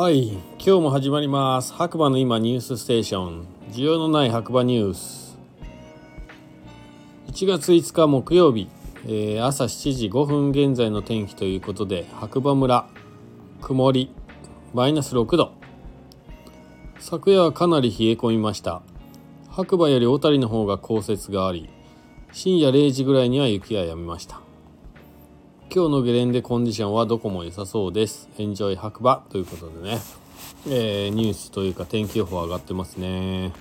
はい今日も始まります。白馬の今ニュースステーション。需要のない白馬ニュース。1月5日木曜日、えー、朝7時5分現在の天気ということで白馬村曇りマイナス6度。昨夜はかなり冷え込みました。白馬より小谷の方が降雪があり深夜0時ぐらいには雪が止みました。今日のゲレンデコンディションはどこも良さそうです。エンジョイ白馬ということでね、えー、ニュースというか天気予報上がってますね。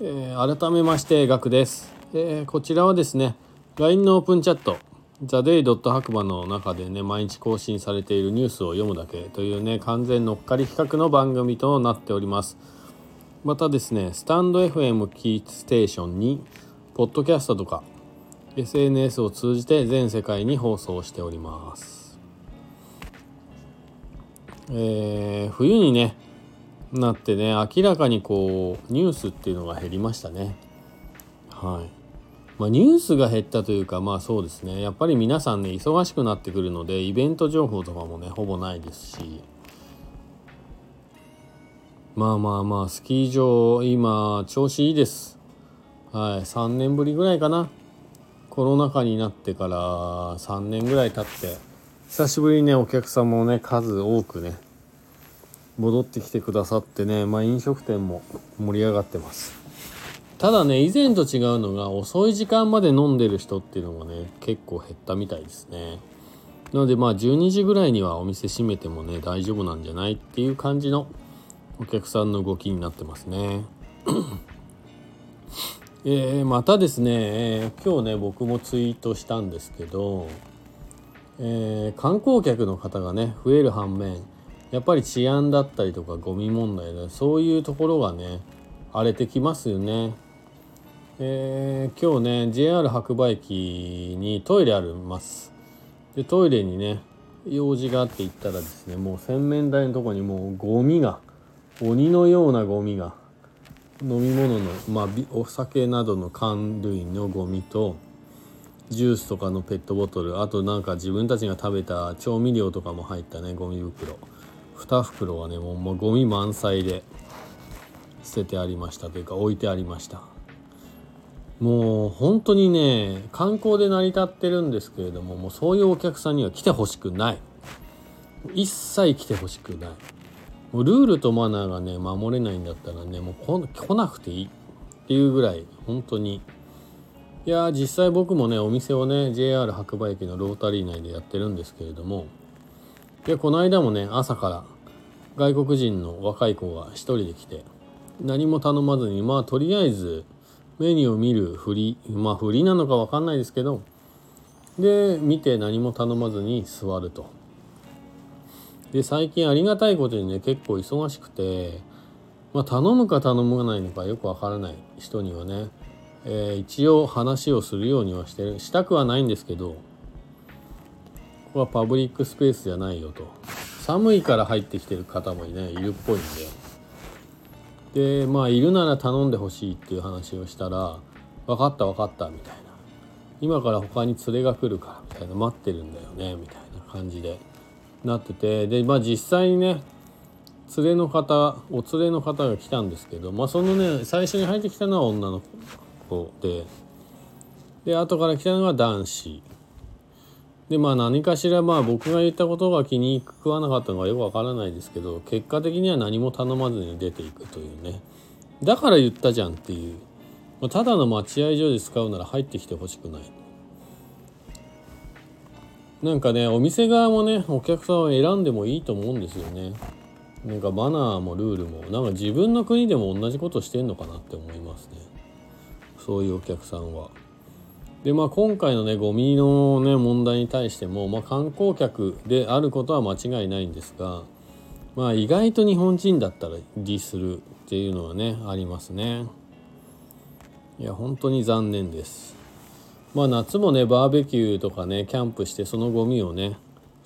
えー、改めまして、ガクです、えー、こちらはですね、LINE のオープンチャット、theday. 白馬の中でね、毎日更新されているニュースを読むだけというね、完全乗っかり企画の番組となっております。またですね、スタンド FM キーステーションに、ポッドキャストとか、SNS を通じて全世界に放送しております。えー、冬にねなってね明らかにこうニュースっていうのが減りましたね。はい。まあ、ニュースが減ったというかまあそうですねやっぱり皆さんね忙しくなってくるのでイベント情報とかもねほぼないですしまあまあまあスキー場今調子いいですはい3年ぶりぐらいかなコロナ禍になってから3年ぐらい経って久しぶりにねお客さんもね数多くね戻ってきてくださってねまあ飲食店も盛り上がってます。ただね以前と違うのが遅い時間まで飲んでる人っていうのがね結構減ったみたいですね。なのでまあ12時ぐらいにはお店閉めてもね大丈夫なんじゃないっていう感じのお客さんの動きになってますね。えー、またですね、えー、今日ね僕もツイートしたんですけど、えー、観光客の方がね増える反面やっぱり治安だったりとかゴミ問題でそういうところがね荒れてきますよね。えー、今日ね JR 白馬駅にトイレあります。でトイレにね用事があって行ったらですねもう洗面台のとこにもうゴミが鬼のようなゴミが飲み物の、まあ、お酒などの缶類のゴミとジュースとかのペットボトルあとなんか自分たちが食べた調味料とかも入ったねゴミ袋。2袋はねもうもうゴミ満載で捨ててありましたというか置いてありました。もう本当にね観光で成り立ってるんですけれどももうそういうお客さんには来てほしくない。一切来てほしくない。もうルールとマナーがね守れないんだったらねもう来なくていいっていうぐらい本当にいや実際僕もねお店をね JR 白馬駅のロータリー内でやってるんですけれどもいやこの間もね朝から外国人の若い子が一人で来て何も頼まずにまあとりあえずメニューを見るふりまあふりなのか分かんないですけどで見て何も頼まずに座ると。で最近ありがたいことにね結構忙しくて、まあ、頼むか頼まないのかよくわからない人にはね、えー、一応話をするようにはしてる。したくはないんですけどここはパブリックスペースじゃないよと。寒いから入ってきてる方もねいるっぽいんで。でまあいるなら頼んでほしいっていう話をしたら分かった分かったみたいな。今から他に連れが来るからみたいな。待ってるんだよねみたいな感じで。なっててでまあ実際にね連れの方お連れの方が来たんですけどまあそのね最初に入ってきたのは女の子でで後から来たのが男子。でまあ何かしらまあ僕が言ったことが気に食わなかったのかよくわからないですけど結果的には何も頼まずに出ていくというね。だから言ったじゃんっていう、まあ、ただの待合所で使うなら入ってきてほしくない。なんかねお店側もねお客さんを選んでもいいと思うんですよね。なんかマナーもルールもなんか自分の国でも同じことしてんのかなって思いますね。そういうお客さんは。でまあ今回のねゴミのね問題に対しても、まあ、観光客であることは間違いないんですがまあ意外と日本人だったら利するっていうのはねありますね。いや本当に残念です。まあ夏もねバーベキューとかねキャンプしてそのゴミをね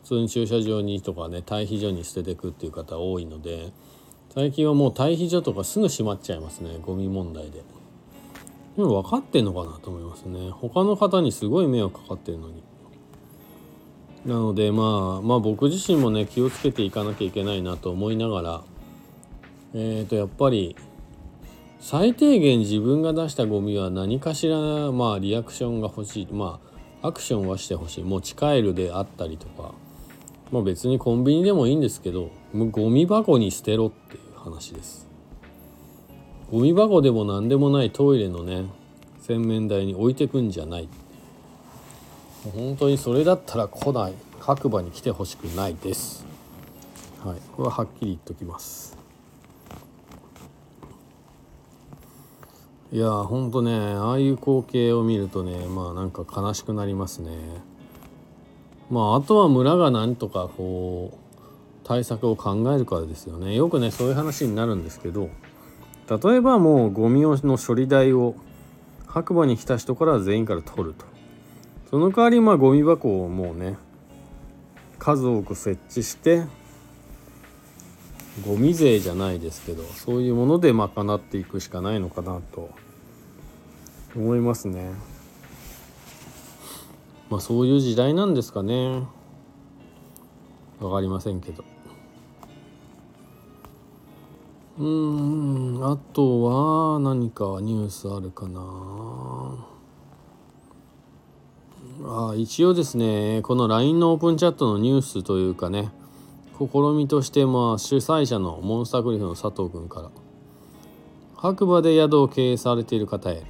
普通に駐車場にとかね退避所に捨ててくっていう方多いので最近はもう退避所とかすぐ閉まっちゃいますねゴミ問題で。でも分かってんのかなと思いますね他の方にすごい迷惑かかってるのになのでまあまあ僕自身もね気をつけていかなきゃいけないなと思いながらえっ、ー、とやっぱり最低限自分が出したゴミは何かしらまあリアクションが欲しい。まあアクションはしてほしい。持ち帰るであったりとか。まあ別にコンビニでもいいんですけどゴミ箱に捨てろっていう話です。ゴミ箱でも何でもないトイレのね洗面台に置いてくんじゃない。本当にそれだったら来ない。白馬に来てほしくないです。はい。これははっきり言っときます。いやほんとねああいう光景を見るとねまあなんか悲しくなりますね。まああとは村がなんとかこう対策を考えるからですよね。よくねそういう話になるんですけど例えばもうゴミの処理代を白馬に来た人から全員から取ると。その代わりまあゴミ箱をもうね数多く設置してゴミ税じゃないですけどそういうもので賄っていくしかないのかなと思いますね。まあそういう時代なんですかね。分かりませんけど。うんあとは何かニュースあるかな。あ一応ですねこの LINE のオープンチャットのニュースというかね試みとしてまあ主催者のモンスターグリフの佐藤君から白馬で宿を経営されている方へ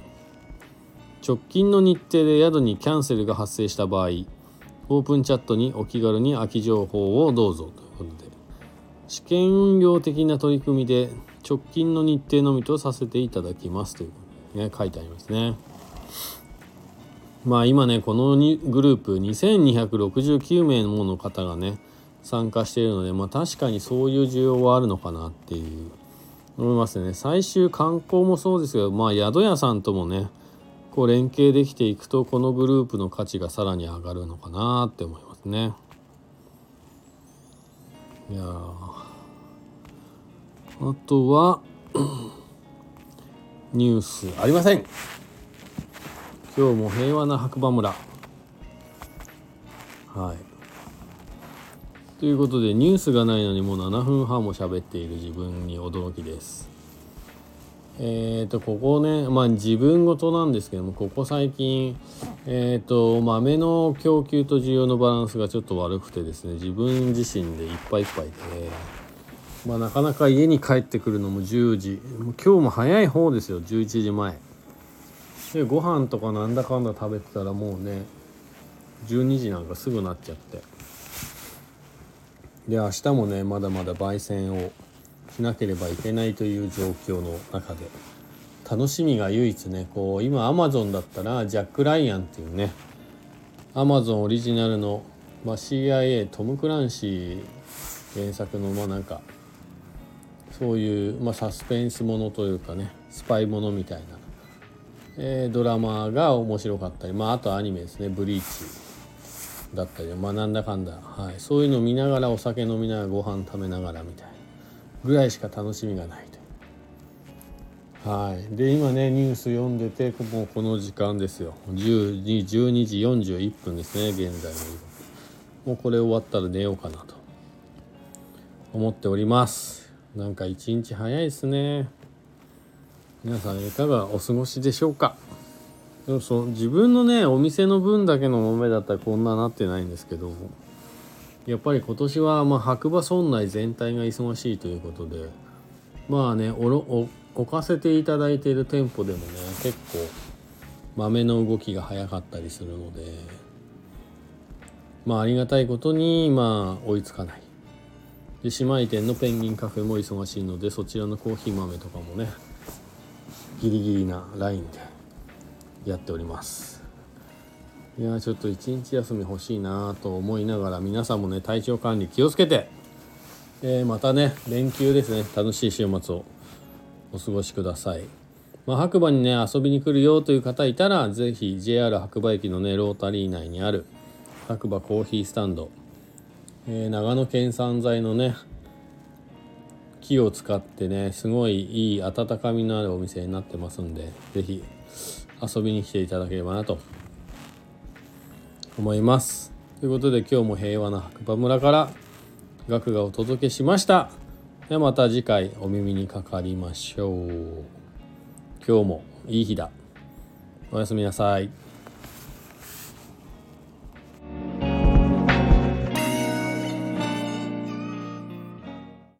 直近の日程で宿にキャンセルが発生した場合オープンチャットにお気軽に空き情報をどうぞということで試験運用的な取り組みで直近の日程のみとさせていただきますというね書いてありますね。まあ今ねこのグループ2269名もの方がね参加しているのでまあ確かにそういう需要はあるのかなっていう。思いますね。最終観光もそうですけどまあ宿屋さんともねこう連携できていくとこのグループの価値がさらに上がるのかなって思いますね。いやあとは ニュースありません。今日も平和な白馬村。はい。ということでニュースがないのにもう7分半も喋っている自分に驚きです。えっ、ー、とここねまあ自分事なんですけどもここ最近えっ、ー、と豆の供給と需要のバランスがちょっと悪くてですね自分自身でいっぱいいっぱいでまあなかなか家に帰ってくるのも10時今日も早い方ですよ11時前。でご飯とかなんだかんだ食べてたらもうね12時なんかすぐなっちゃって。で明日もねまだまだ焙煎をしなければいけないという状況の中で。楽しみが唯一ねこう今アマゾンだったらジャック・ライアンっていうねアマゾンオリジナルの、まあ、CIA トム・クランシー原作のまあなんかそういう、まあ、サスペンスものというかねスパイものみたいなえー、ドラマが面白かったり、まあ、あとアニメですね「ブリーチ」だったり、まあ、なんだかんだ、はい、そういうの見ながらお酒飲みながらご飯食べながらみたいなぐらいしか楽しみがないとはい、で今ねニュース読んでてもうこの時間ですよ。12時41分ですね現在のもうこれ終わったら寝ようかなと。思っております。なんか一日早いですね。皆さんいかがお過ごしでしょうか？でもそう自分のねお店の分だけの豆だったらこんななってないんですけどやっぱり今年はまあ白馬村内全体が忙しいということでまあねおお置かせていただいている店舗でもね結構豆の動きが早かったりするのでまあありがたいことにまあ追いつかない。で姉妹店のペンギンカフェも忙しいのでそちらのコーヒー豆とかもねギリギリなラインでやっております。いやちょっと一日休み欲しいなと思いながら皆さんもね体調管理気をつけて、えー、またね連休ですね。楽しい週末をお過ごしください。まあ、白馬にね遊びに来るよという方いたら是非 JR 白馬駅のねロータリー内にある白馬コーヒースタンド、えー、長野県産材のね木を使ってねすごいいい温かみのあるお店になってますんで是非遊びに来ていただければなと思います。ということで今日も平和な白馬村から学がお届けしました。ではまた次回お耳にかかりましょう。今日もいい日だ。おやすみなさい。